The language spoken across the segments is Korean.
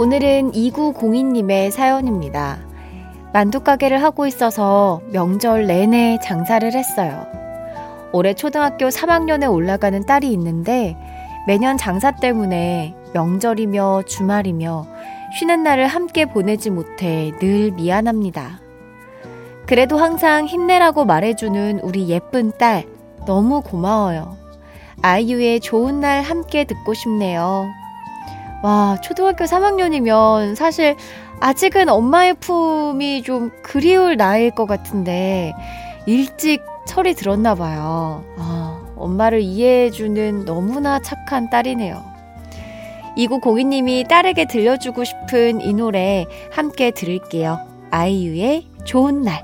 오늘은 2902님의 사연입니다. 만두가게를 하고 있어서 명절 내내 장사를 했어요. 올해 초등학교 3학년에 올라가는 딸이 있는데 매년 장사 때문에 명절이며 주말이며 쉬는 날을 함께 보내지 못해 늘 미안합니다. 그래도 항상 힘내라고 말해주는 우리 예쁜 딸, 너무 고마워요. 아이유의 좋은 날 함께 듣고 싶네요. 와, 초등학교 3학년이면 사실 아직은 엄마의 품이 좀 그리울 나이일 것 같은데 일찍 철이 들었나 봐요. 아, 엄마를 이해해주는 너무나 착한 딸이네요. 2902님이 딸에게 들려주고 싶은 이 노래 함께 들을게요. 아이유의 좋은 날.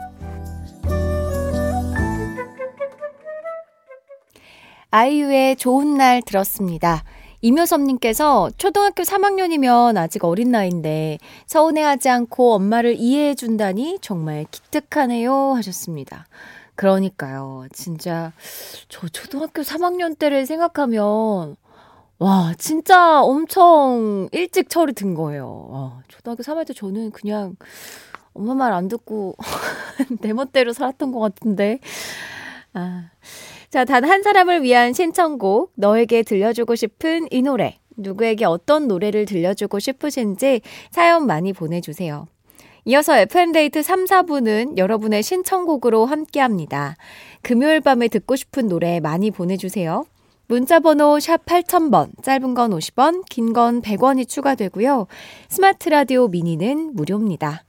아이유의 좋은 날 들었습니다. 이묘섭님께서 초등학교 3학년이면 아직 어린 나이인데 서운해하지 않고 엄마를 이해해준다니 정말 기특하네요 하셨습니다. 그러니까요. 진짜 저 초등학교 3학년 때를 생각하면 와, 진짜 엄청 일찍 철이 든 거예요. 와, 초등학교 3학년 때 저는 그냥 엄마 말 안 듣고 내 멋대로 살았던 것 같은데. 아. 자, 단 한 사람을 위한 신청곡, 너에게 들려주고 싶은 이 노래. 누구에게 어떤 노래를 들려주고 싶으신지 사연 많이 보내주세요. 이어서 FM데이트 3, 4부는 여러분의 신청곡으로 함께 합니다. 금요일 밤에 듣고 싶은 노래 많이 보내주세요. 문자번호 샵 8000번, 짧은 건 50원, 긴 건 100원이 추가되고요. 스마트 라디오 미니는 무료입니다.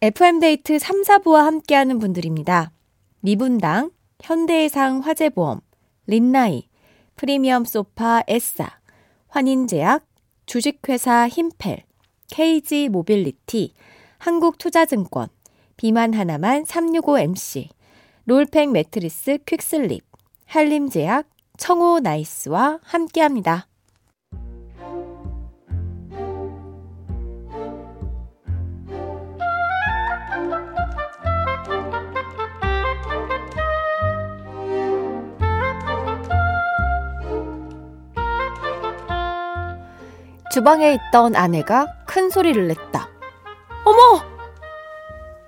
FM데이트 3, 4부와 함께하는 분들입니다. 미분당, 현대해상 화재보험, 린나이, 프리미엄 소파 에싸, 환인제약, 주식회사 힘펠, KG 모빌리티, 한국투자증권, 비만 하나만 365MC, 롤팩 매트리스 퀵슬립, 한림제약, 청호 나이스와 함께합니다. 주방에 있던 아내가 큰 소리를 냈다. 어머!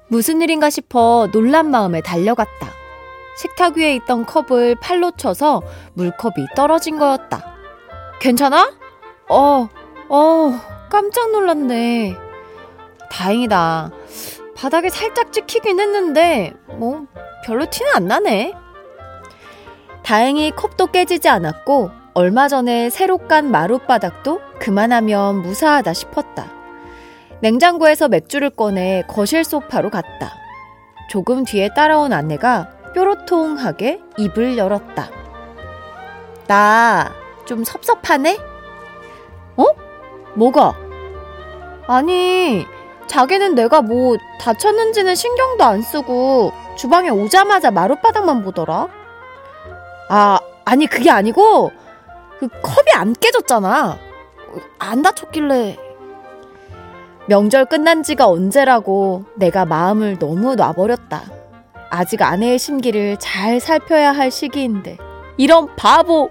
무슨 일인가 싶어 놀란 마음에 달려갔다. 식탁 위에 있던 컵을 팔로 쳐서 물컵이 떨어진 거였다. 괜찮아? 어, 어, 깜짝 놀랐네. 다행이다. 바닥에 살짝 찍히긴 했는데, 뭐, 별로 티는 안 나네. 다행히 컵도 깨지지 않았고, 얼마 전에 새로 깐 마룻바닥도 그만하면 무사하다 싶었다. 냉장고에서 맥주를 꺼내 거실 소파로 갔다. 조금 뒤에 따라온 아내가 뾰로통하게 입을 열었다. 나 좀 섭섭하네? 어? 뭐가? 아니, 자기는 내가 뭐 다쳤는지는 신경도 안 쓰고 주방에 오자마자 마룻바닥만 보더라. 아, 아니 그게 아니고 그 컵이 안 깨졌잖아. 안 다쳤길래 명절 끝난 지가 언제라고 내가 마음을 너무 놔버렸다. 아직 아내의 심기를 잘 살펴야 할 시기인데 이런 바보!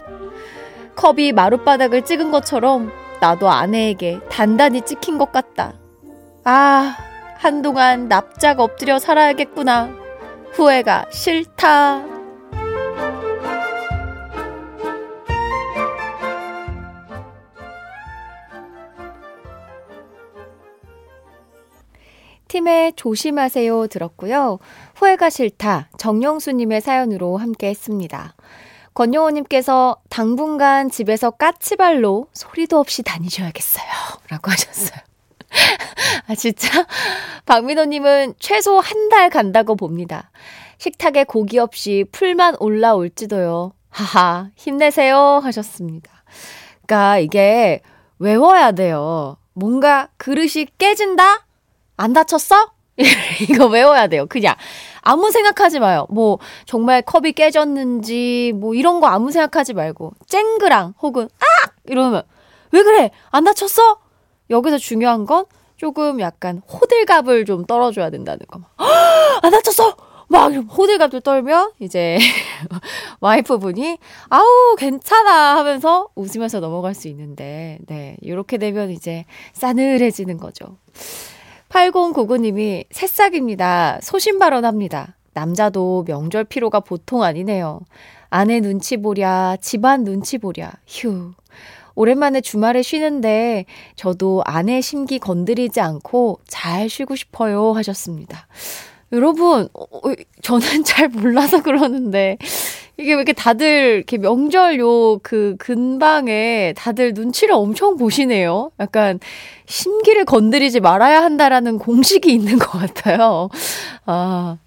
컵이 마룻바닥을 찍은 것처럼 나도 아내에게 단단히 찍힌 것 같다. 아, 한동안 납작 엎드려 살아야겠구나. 후회가 싫다. 팀의 조심하세요 들었고요. 후회가 싫다. 정영수님의 사연으로 함께 했습니다. 권영호님께서 당분간 집에서 까치발로 소리도 없이 다니셔야겠어요. 라고 하셨어요. 아, 진짜? 박민호님은 최소 한 달 간다고 봅니다. 식탁에 고기 없이 풀만 올라올지도요. 하하, 힘내세요. 하셨습니다. 그니까 이게 외워야 돼요. 뭔가 그릇이 깨진다? 안 다쳤어? 이거 외워야 돼요. 그냥. 아무 생각하지 마요. 뭐, 정말 컵이 깨졌는지, 뭐, 이런 거 아무 생각하지 말고, 쨍그랑, 혹은, 아! 이러면, 왜 그래? 안 다쳤어? 여기서 중요한 건 조금 약간 호들갑을 좀 떨어줘야 된다는 거. 안 다쳤어! 막 호들갑을 떨면 이제 와이프분이 아우 괜찮아 하면서 웃으면서 넘어갈 수 있는데 네 이렇게 되면 이제 싸늘해지는 거죠. 8099님이 새싹입니다. 소신 발언합니다. 남자도 명절 피로가 보통 아니네요. 아내 눈치 보랴, 집안 눈치 보랴, 휴. 오랜만에 주말에 쉬는데 저도 아내 심기 건드리지 않고 잘 쉬고 싶어요 하셨습니다. 여러분, 어, 어, 저는 잘 몰라서 그러는데 이게 왜 이렇게 다들 이렇게 명절 요 그 근방에 다들 눈치를 엄청 보시네요. 약간 심기를 건드리지 말아야 한다라는 공식이 있는 것 같아요. 아,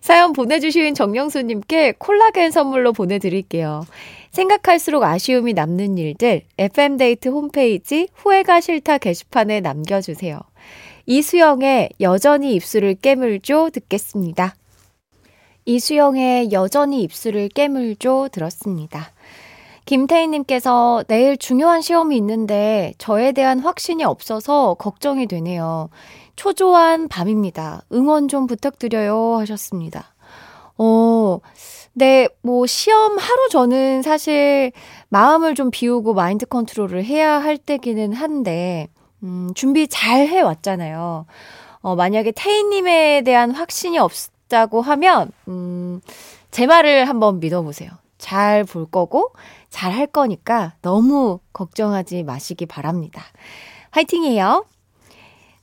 사연 보내주신 정영수님께 콜라겐 선물로 보내드릴게요. 생각할수록 아쉬움이 남는 일들 FM데이트 홈페이지 후회가 싫다 게시판에 남겨주세요. 이수영의 여전히 입술을 깨물죠 듣겠습니다. 이수영의 여전히 입술을 깨물죠 들었습니다. 김태희님께서 내일 중요한 시험이 있는데 저에 대한 확신이 없어서 걱정이 되네요. 초조한 밤입니다. 응원 좀 부탁드려요 하셨습니다. 어, 네, 뭐 시험 하루 전은 사실 마음을 좀 비우고 마인드 컨트롤을 해야 할 때기는 한데 음, 준비 잘 해왔잖아요. 어, 만약에 태희님에 대한 확신이 없 다고 하면, 음, 제 말을 한번 믿어보세요. 잘 볼 거고, 잘 할 거니까 너무 걱정하지 마시기 바랍니다. 화이팅이에요.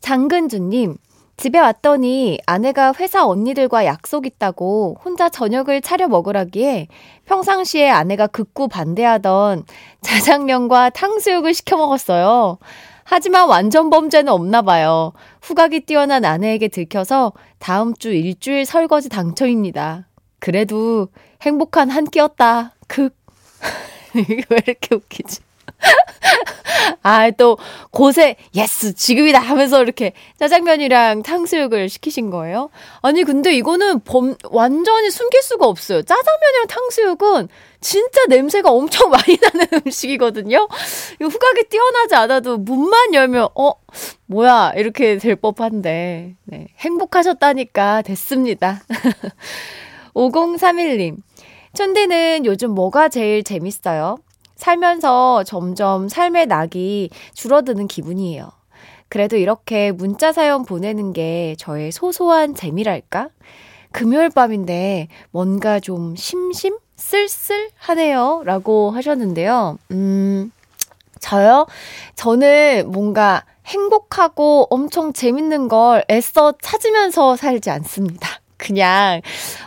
장근주님, 집에 왔더니 아내가 회사 언니들과 약속 있다고 혼자 저녁을 차려 먹으라기에 평상시에 아내가 극구 반대하던 자장면과 탕수육을 시켜 먹었어요. 하지만 완전 범죄는 없나 봐요. 후각이 뛰어난 아내에게 들켜서 다음 주 일주일 설거지 당첨입니다. 그래도 행복한 한 끼였다. 큭. 왜 이렇게 웃기지? 아, 또, 곳에, yes, 지금이다 하면서 이렇게 짜장면이랑 탕수육을 시키신 거예요? 아니, 근데 이거는 범, 완전히 숨길 수가 없어요. 짜장면이랑 탕수육은 진짜 냄새가 엄청 많이 나는 음식이거든요? 이 후각이 뛰어나지 않아도 문만 열면, 어, 뭐야, 이렇게 될 법한데, 네. 행복하셨다니까 됐습니다. 5031님. 촌디는 요즘 뭐가 제일 재밌어요? 살면서 점점 삶의 낙이 줄어드는 기분이에요. 그래도 이렇게 문자 사연 보내는 게 저의 소소한 재미랄까? 금요일 밤인데 뭔가 좀 심심? 쓸쓸하네요. 라고 하셨는데요. 음, 저요? 저는 뭔가 행복하고 엄청 재밌는 걸 애써 찾으면서 살지 않습니다. 그냥,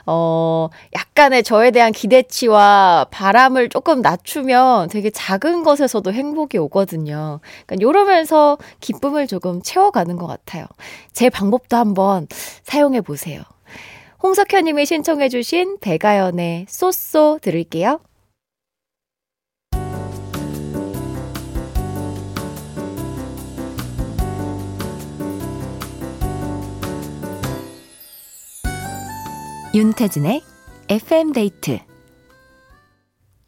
어, 약간의 저에 대한 기대치와 바람을 조금 낮추면 되게 작은 것에서도 행복이 오거든요. 그러니까 이러면서 기쁨을 조금 채워가는 것 같아요. 제 방법도 한번 사용해 보세요. 홍석현님이 신청해주신 배가연의 쏘쏘 들을게요. 윤태진의 FM데이트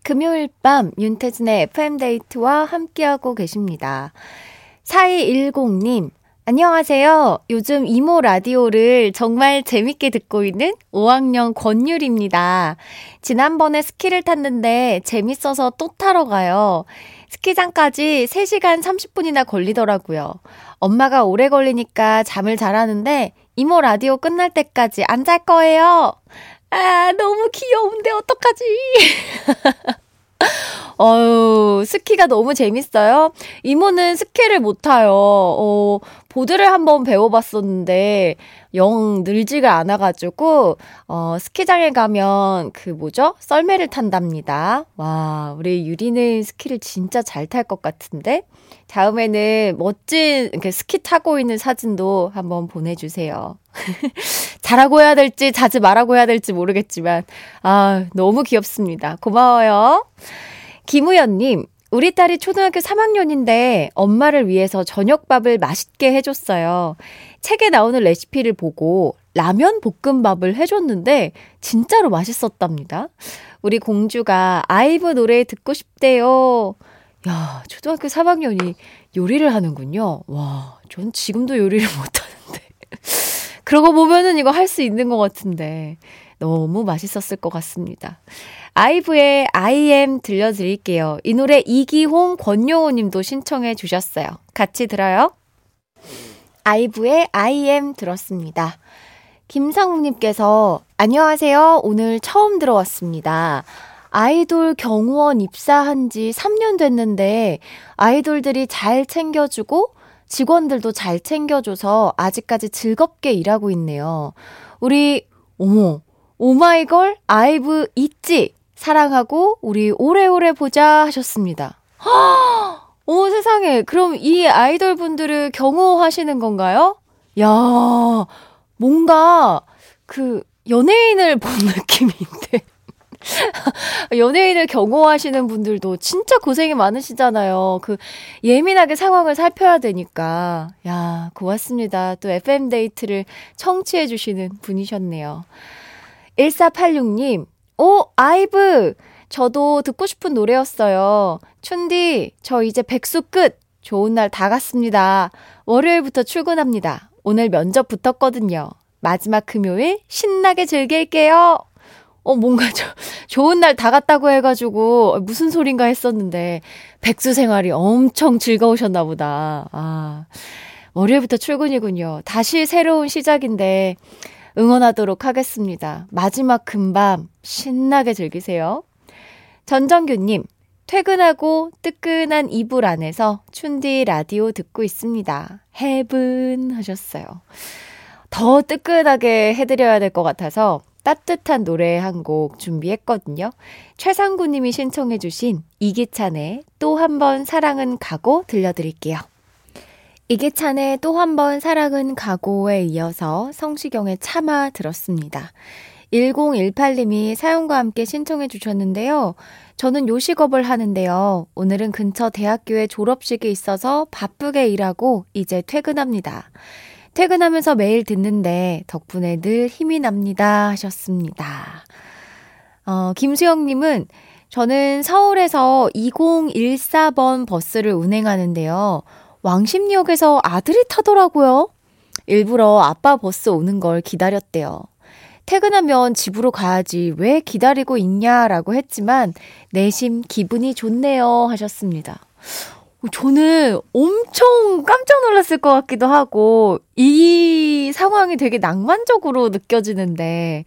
금요일 밤 윤태진의 FM데이트와 함께하고 계십니다. 4210님, 안녕하세요. 요즘 이모 라디오를 정말 재밌게 듣고 있는 5학년 권율입니다. 지난번에 스키를 탔는데 재밌어서 또 타러 가요. 스키장까지 3시간 30분이나 걸리더라고요. 엄마가 오래 걸리니까 잠을 잘 하는데 이모 라디오 끝날 때까지 안 잘 거예요. 아, 너무 귀여운데 어떡하지? 어유 스키가 너무 재밌어요. 이모는 스키를 못 타요. 어, 보드를 한번 배워봤었는데, 영 늘지가 않아가지고, 어, 스키장에 가면 그 뭐죠? 썰매를 탄답니다. 와, 우리 유리는 스키를 진짜 잘 탈 것 같은데? 다음에는 멋진 스키 타고 있는 사진도 한번 보내주세요. 잘하고 해야 될지, 자주 말하고 해야 될지 모르겠지만, 아, 너무 귀엽습니다. 고마워요. 김우연님, 우리 딸이 초등학교 3학년인데 엄마를 위해서 저녁밥을 맛있게 해줬어요. 책에 나오는 레시피를 보고 라면 볶음밥을 해줬는데 진짜로 맛있었답니다. 우리 공주가 아이브 노래 듣고 싶대요. 야, 초등학교 3학년이 요리를 하는군요. 와, 전 지금도 요리를 못하는데. 그러고 보면은 이거 할 수 있는 것 같은데. 너무 맛있었을 것 같습니다. 아이브의 I am 들려드릴게요. 이 노래 이기홍, 권용호 님도 신청해 주셨어요. 같이 들어요. 아이브의 I am 들었습니다. 김상욱님께서 안녕하세요. 오늘 처음 들어왔습니다. 아이돌 경호원 입사한 지 3년 됐는데 아이돌들이 잘 챙겨주고 직원들도 잘 챙겨줘서 아직까지 즐겁게 일하고 있네요. 우리, 어머, 오마이걸 아이브 있지? 사랑하고 우리 오래오래 보자 하셨습니다. 오 세상에 그럼 이 아이돌 분들을 경호하시는 건가요? 야 뭔가 그 연예인을 본 느낌인데 연예인을 경호하시는 분들도 진짜 고생이 많으시잖아요. 그 예민하게 상황을 살펴야 되니까. 야, 고맙습니다. 또 FM 데이트를 청취해 주시는 분이셨네요. 1486님, 오, 아이브! 저도 듣고 싶은 노래였어요. 쮼디, 저 이제 백수 끝! 좋은 날 다 갔습니다. 월요일부터 출근합니다. 오늘 면접 붙었거든요. 마지막 금요일 신나게 즐길게요. 어, 뭔가 저, 좋은 날 다 갔다고 해가지고, 무슨 소린가 했었는데, 백수 생활이 엄청 즐거우셨나 보다. 아, 월요일부터 출근이군요. 다시 새로운 시작인데, 응원하도록 하겠습니다. 마지막 금밤 신나게 즐기세요. 전정규님, 퇴근하고 뜨끈한 이불 안에서 춘디 라디오 듣고 있습니다. 해븐 하셨어요. 더 뜨끈하게 해드려야 될 것 같아서 따뜻한 노래 한 곡 준비했거든요. 최상구님이 신청해주신 이기찬의 또 한 번 사랑은 가고 들려드릴게요. 이기찬의 또 한 번 사랑은 가고에 이어서 성시경의 참아 들었습니다. 1018님이 사연과 함께 신청해 주셨는데요. 저는 요식업을 하는데요. 오늘은 근처 대학교에 졸업식이 있어서 바쁘게 일하고 이제 퇴근합니다. 퇴근하면서 매일 듣는데 덕분에 늘 힘이 납니다 하셨습니다. 어, 김수영님은 저는 서울에서 2014번 버스를 운행하는데요. 왕십역에서 아들이 타더라고요. 일부러 아빠 버스 오는 걸 기다렸대요. 퇴근하면 집으로 가야지 왜 기다리고 있냐라고 했지만 내심 기분이 좋네요 하셨습니다. 저는 엄청 깜짝 놀랐을 것 같기도 하고 이 상황이 되게 낭만적으로 느껴지는데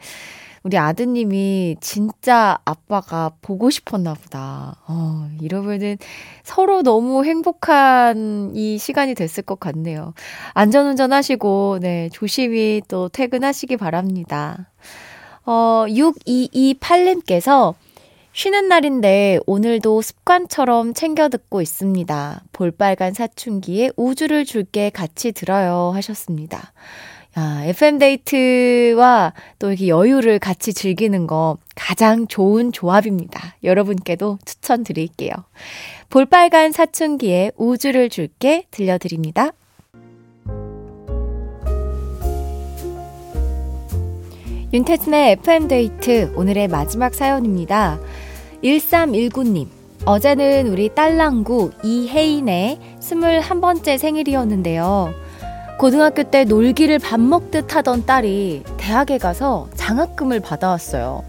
우리 아드님이 진짜 아빠가 보고 싶었나 보다. 어, 이러면은 서로 너무 행복한 이 시간이 됐을 것 같네요. 안전운전 하시고, 네, 조심히 또 퇴근하시기 바랍니다. 어, 6228님께서 쉬는 날인데 오늘도 습관처럼 챙겨 듣고 있습니다. 볼빨간 사춘기에 우주를 줄게 같이 들어요 하셨습니다. 야, FM데이트와 또 이렇게 여유를 같이 즐기는 거 가장 좋은 조합입니다. 여러분께도 추천드릴게요. 볼빨간 사춘기에 우주를 줄게 들려드립니다. 윤태진의 FM데이트 오늘의 마지막 사연입니다. 1319님. 어제는 우리 딸랑구 이혜인의 21번째 생일이었는데요. 고등학교 때 놀기를 밥 먹듯 하던 딸이 대학에 가서 장학금을 받아왔어요.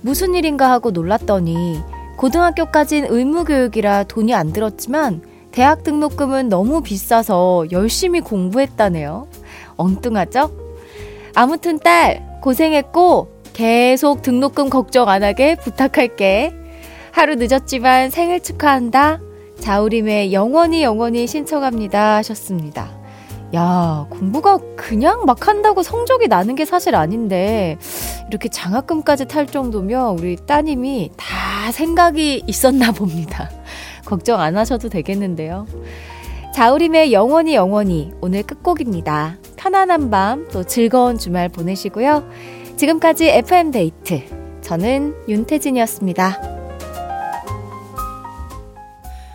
무슨 일인가 하고 놀랐더니 고등학교까진 의무교육이라 돈이 안 들었지만 대학 등록금은 너무 비싸서 열심히 공부했다네요. 엉뚱하죠? 아무튼 딸, 고생했고, 계속 등록금 걱정 안 하게 부탁할게. 하루 늦었지만 생일 축하한다. 자우림의 영원히 영원히 신청합니다. 하셨습니다. 야, 공부가 그냥 막 한다고 성적이 나는 게 사실 아닌데, 이렇게 장학금까지 탈 정도면 우리 따님이 다 생각이 있었나 봅니다. 걱정 안 하셔도 되겠는데요. 자우림의 영원히 영원히 오늘 끝곡입니다. 편안한 밤 또 즐거운 주말 보내시고요. 지금까지 FM데이트. 저는 윤태진이었습니다.